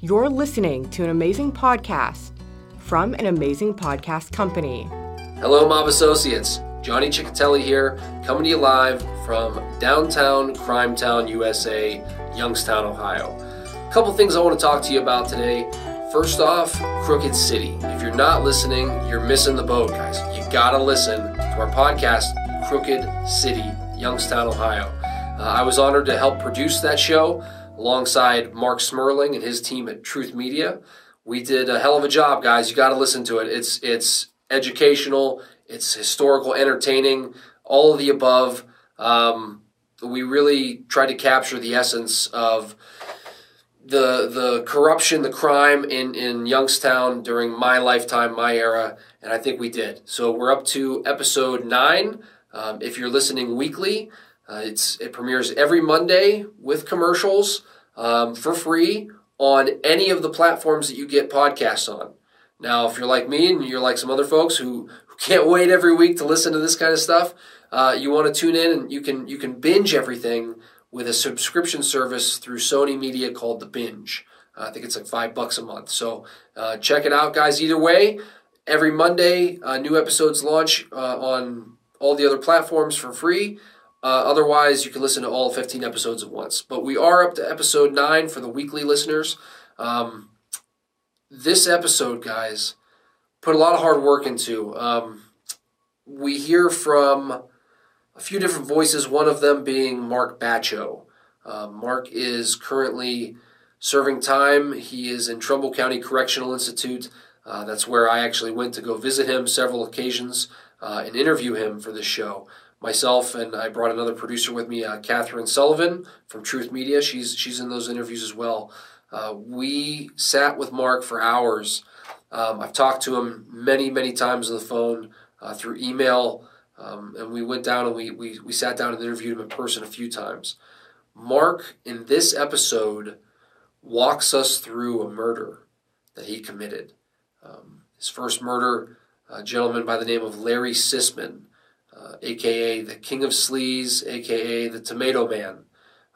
You're listening to an amazing podcast from an amazing podcast company. Hello, Mob Associates. Johnny Chechitelli here, coming to you live from downtown Crime Town, USA, Youngstown, Ohio. A couple things I want to talk to you about today. First off, Crooked City. If you're not listening, you're missing the boat, guys. You gotta listen to our podcast, Crooked City, Youngstown, Ohio. Uh, I was honored to help produce that show alongside Marc Smerling and his team at Truth Media. We did a hell of a job, guys. You got to listen to it. It's it's educational, it's historical, entertaining, all of the above. Um, we really tried to capture the essence of the the corruption, the crime in in Youngstown during my lifetime, my era, and I think we did. So we're up to episode nine. Um, if you're listening weekly, uh, it's it premieres every Monday with commercials um, for free on any of the platforms that you get podcasts on. Now, if you're like me and you're like some other folks who, who can't wait every week to listen to this kind of stuff, uh, you want to tune in and you can you can binge everything with a subscription service through Sony Media called The Binge. Uh, I think it's like five bucks a month. So uh, check it out, guys. Either way, every Monday, uh, new episodes launch uh, on all the other platforms for free. Uh, otherwise, you can listen to all 15 episodes at once. But we are up to episode 9 for the weekly listeners. Um, this episode, guys, put a lot of hard work into. Um, we hear from a few different voices, one of them being Mark Batcho. Uh, Mark is currently serving time. He is in Trumbull County Correctional Institute. Uh, that's where I actually went to go visit him several occasions uh, and interview him for this show myself and I brought another producer with me, uh, Catherine Sullivan from Truth Media. She's she's in those interviews as well. Uh, we sat with Mark for hours. Um, I've talked to him many many times on the phone, uh, through email, um, and we went down and we, we we sat down and interviewed him in person a few times. Mark in this episode walks us through a murder that he committed. Um, his first murder, a gentleman by the name of Larry Sisman uh, aka the King of Sleaze, aka the Tomato Man.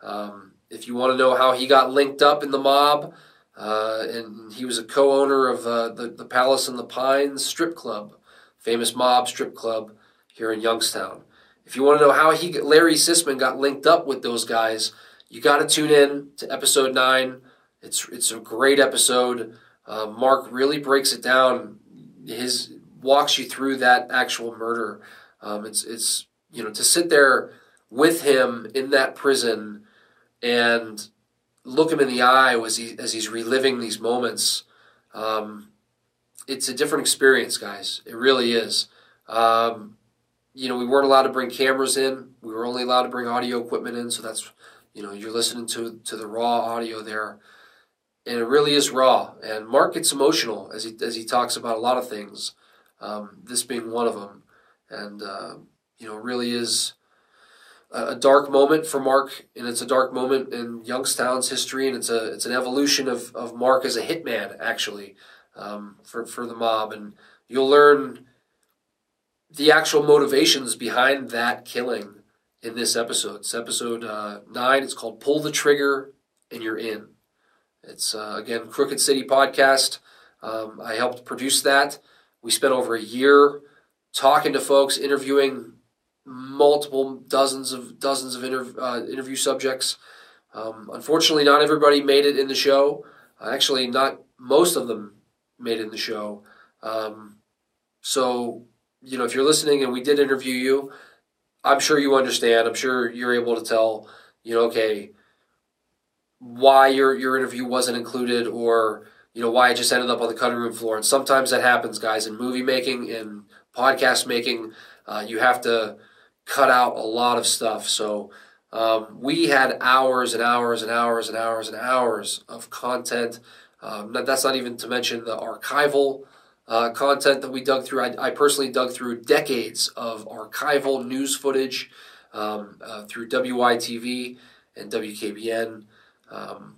Um, if you want to know how he got linked up in the mob, uh, and he was a co-owner of uh, the the Palace in the Pines strip club, famous mob strip club here in Youngstown. If you want to know how he Larry Sisman got linked up with those guys, you got to tune in to episode nine. It's it's a great episode. Uh, Mark really breaks it down. His walks you through that actual murder. Um, it's it's you know to sit there with him in that prison and look him in the eye as he as he's reliving these moments. Um, it's a different experience, guys. It really is. Um, you know, we weren't allowed to bring cameras in. We were only allowed to bring audio equipment in. So that's, you know, you're listening to to the raw audio there, and it really is raw. And Mark gets emotional as he as he talks about a lot of things. Um, this being one of them and uh, you know really is a, dark moment for Mark, and it's a dark moment in Youngstown's history, and it's a it's an evolution of, of Mark as a hitman actually um, for for the mob, and you'll learn the actual motivations behind that killing in this episode. It's episode uh, nine. It's called "Pull the Trigger and You're In." It's uh, again Crooked City podcast. Um, I helped produce that. We spent over a year talking to folks, interviewing multiple dozens of dozens of inter, uh, interview subjects. Um, unfortunately, not everybody made it in the show. Uh, actually, not most of them made it in the show. Um, so, you know, if you're listening and we did interview you, I'm sure you understand. I'm sure you're able to tell, you know, okay, why your your interview wasn't included, or you know, why it just ended up on the cutting room floor. And sometimes that happens, guys, in movie making and podcast making, uh, you have to cut out a lot of stuff. So um, we had hours and hours and hours and hours and hours of content. Um, that's not even to mention the archival uh, content that we dug through. I, I, personally dug through decades of archival news footage um, uh, through WYTV and WKBN. Um,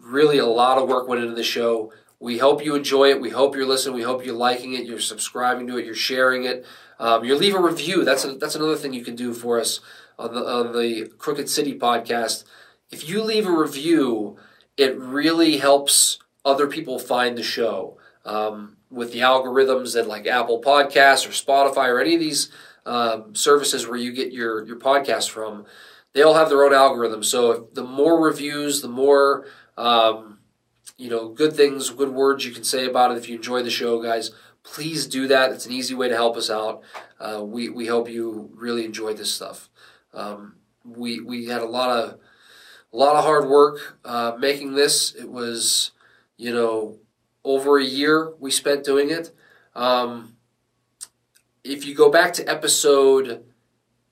really, a lot of work went into the show. We hope you enjoy it. We hope you're listening. We hope you're liking it. You're subscribing to it. You're sharing it. Um, you leave a review. That's a, that's another thing you can do for us on the on the Crooked City podcast. If you leave a review, it really helps other people find the show. Um, with the algorithms that like Apple Podcasts or Spotify or any of these um, services where you get your your podcast from, they all have their own algorithms. So the more reviews, the more um, you know, good things, good words you can say about it. If you enjoy the show, guys, please do that. It's an easy way to help us out. Uh, we we hope you really enjoy this stuff. Um, we we had a lot of a lot of hard work uh, making this. It was you know over a year we spent doing it. Um, if you go back to episode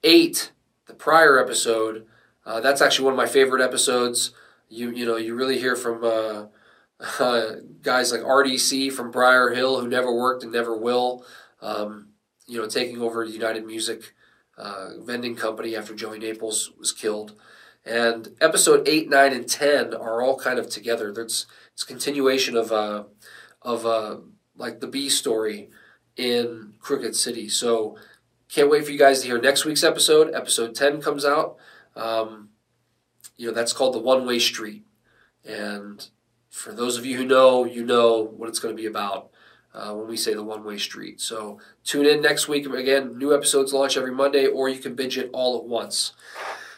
eight, the prior episode, uh, that's actually one of my favorite episodes. You you know you really hear from uh, guys like RDC from Briar Hill who never worked and never will. Um, you know, taking over United Music uh, vending company after Joey Naples was killed. And episode eight, nine, and ten are all kind of together. There's it's continuation of uh, of uh, like the B story in Crooked City. So can't wait for you guys to hear next week's episode. Episode ten comes out. Um, you know that's called the One Way Street, and for those of you who know, you know what it's going to be about uh, when we say the one way street. So tune in next week. Again, new episodes launch every Monday, or you can binge it all at once.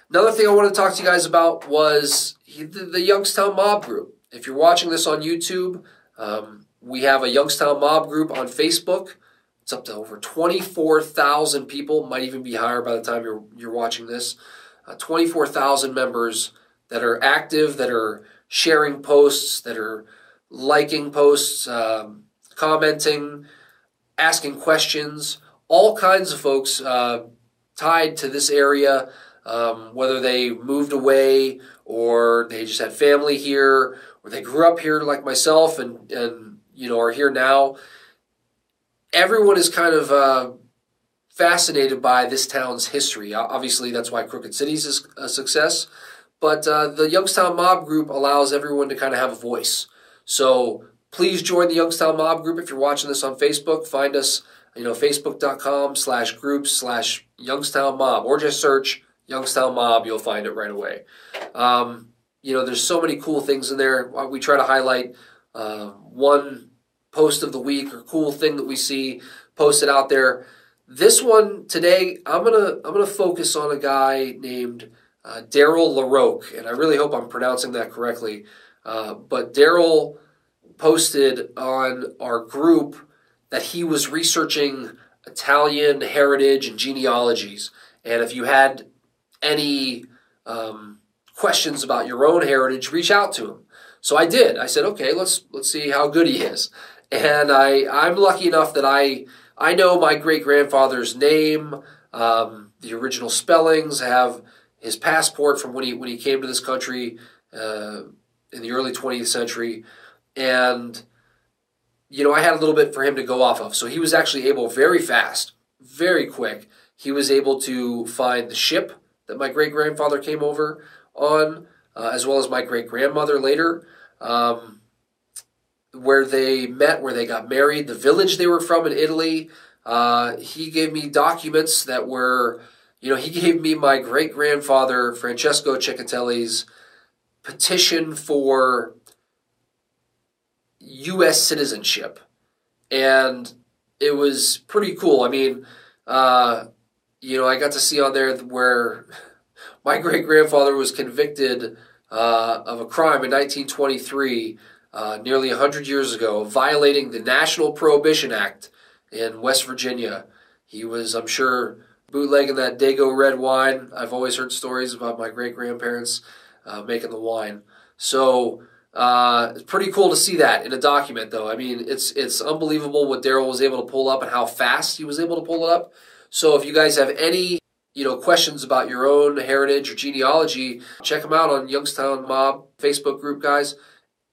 Another thing I want to talk to you guys about was the, the Youngstown Mob Group. If you're watching this on YouTube, um, we have a Youngstown Mob Group on Facebook. It's up to over 24,000 people, might even be higher by the time you're, you're watching this. Uh, 24,000 members that are active, that are sharing posts, that are liking posts, um, commenting, asking questions, all kinds of folks uh, tied to this area, um, whether they moved away or they just had family here or they grew up here like myself and, and you know are here now. Everyone is kind of uh, fascinated by this town's history. Obviously, that's why Crooked Cities is a success. But uh, the Youngstown Mob Group allows everyone to kind of have a voice. So please join the Youngstown Mob Group if you're watching this on Facebook. Find us, you know, facebook.com slash groups slash Youngstown Mob, or just search Youngstown Mob. You'll find it right away. Um, you know, there's so many cool things in there. We try to highlight uh, one post of the week or cool thing that we see posted out there. This one today, I'm gonna I'm gonna focus on a guy named uh, Daryl LaRoque, and I really hope I'm pronouncing that correctly. Uh, but Daryl posted on our group that he was researching Italian heritage and genealogies. And if you had any um, questions about your own heritage, reach out to him. So I did. I said, okay, let's let's see how good he is. And I I'm lucky enough that I I know my great grandfather's name, um, the original spellings, have his passport from when he when he came to this country uh, in the early 20th century, and you know I had a little bit for him to go off of. So he was actually able very fast, very quick. He was able to find the ship that my great grandfather came over on, uh, as well as my great grandmother later. Um, where they met, where they got married, the village they were from in Italy. Uh, he gave me documents that were you know, he gave me my great grandfather, Francesco Chechitelli's petition for U.S. citizenship. And it was pretty cool. I mean, uh, you know, I got to see on there where my great grandfather was convicted uh, of a crime in 1923, uh, nearly 100 years ago, violating the National Prohibition Act in West Virginia. He was, I'm sure, bootlegging that Dago red wine. I've always heard stories about my great grandparents uh, making the wine. So uh, it's pretty cool to see that in a document, though. I mean, it's it's unbelievable what Daryl was able to pull up and how fast he was able to pull it up. So if you guys have any you know questions about your own heritage or genealogy, check him out on Youngstown Mob Facebook group, guys.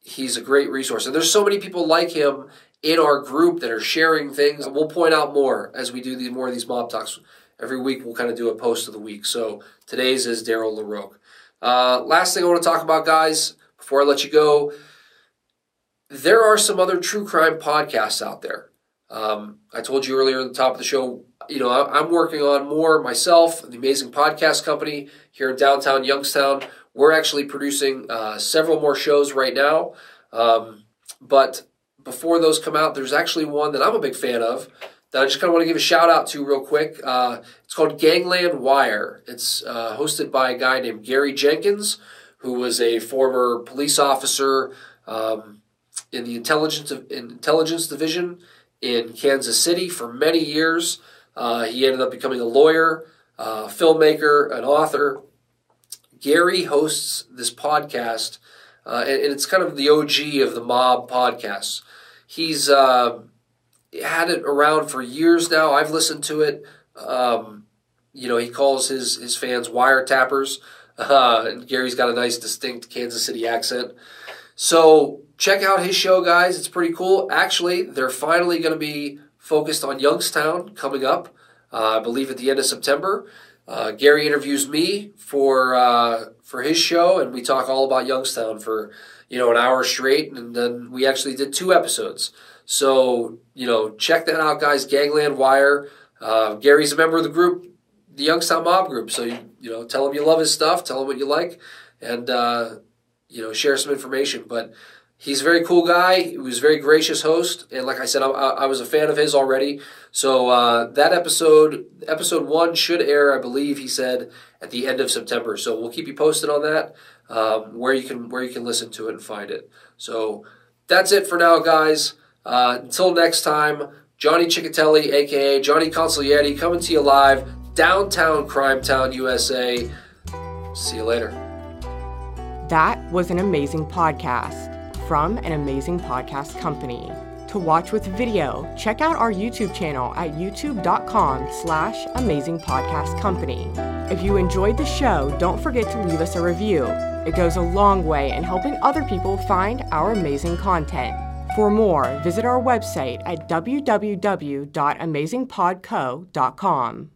He's a great resource, and there's so many people like him in our group that are sharing things. We'll point out more as we do the more of these mob talks every week we'll kind of do a post of the week. So today's is Daryl LaRoque. Uh, last thing I want to talk about, guys, before I let you go, there are some other true crime podcasts out there. Um, I told you earlier at the top of the show, you know, I'm working on more myself, the Amazing Podcast Company here in downtown Youngstown. We're actually producing uh, several more shows right now. Um, but before those come out, there's actually one that I'm a big fan of that I just kind of want to give a shout out to real quick. Uh, it's called Gangland Wire. It's uh, hosted by a guy named Gary Jenkins, who was a former police officer um, in the intelligence intelligence division in Kansas City for many years. Uh, he ended up becoming a lawyer, uh, filmmaker, an author. Gary hosts this podcast, uh, and, and, it's kind of the OG of the mob podcasts. He's uh, had it around for years now. I've listened to it. Um, you know, he calls his his fans wiretappers. Uh, and Gary's got a nice, distinct Kansas City accent. So check out his show, guys. It's pretty cool. Actually, they're finally going to be focused on Youngstown coming up. Uh, I believe at the end of September. Uh, Gary interviews me for uh, for his show, and we talk all about Youngstown for you know an hour straight, and then we actually did two episodes. So you know, check that out, guys. Gangland Wire. Uh, Gary's a member of the group, the Youngstown Mob Group. So you you know, tell him you love his stuff, tell him what you like, and uh, you know, share some information. But he's a very cool guy. He was a very gracious host, and like I said, I, I was a fan of his already. So uh, that episode, episode one, should air. I believe he said at the end of September. So we'll keep you posted on that, um, where you can where you can listen to it and find it. So that's it for now, guys. Uh, until next time, Johnny Chechitelli, aka Johnny Consiglietti, coming to you live, downtown Crime Town, USA. See you later. That was an amazing podcast from an amazing podcast company. To watch with video, check out our YouTube channel at youtube.com slash amazing podcast company. If you enjoyed the show, don't forget to leave us a review. It goes a long way in helping other people find our amazing content. For more, visit our website at www.amazingpodco.com.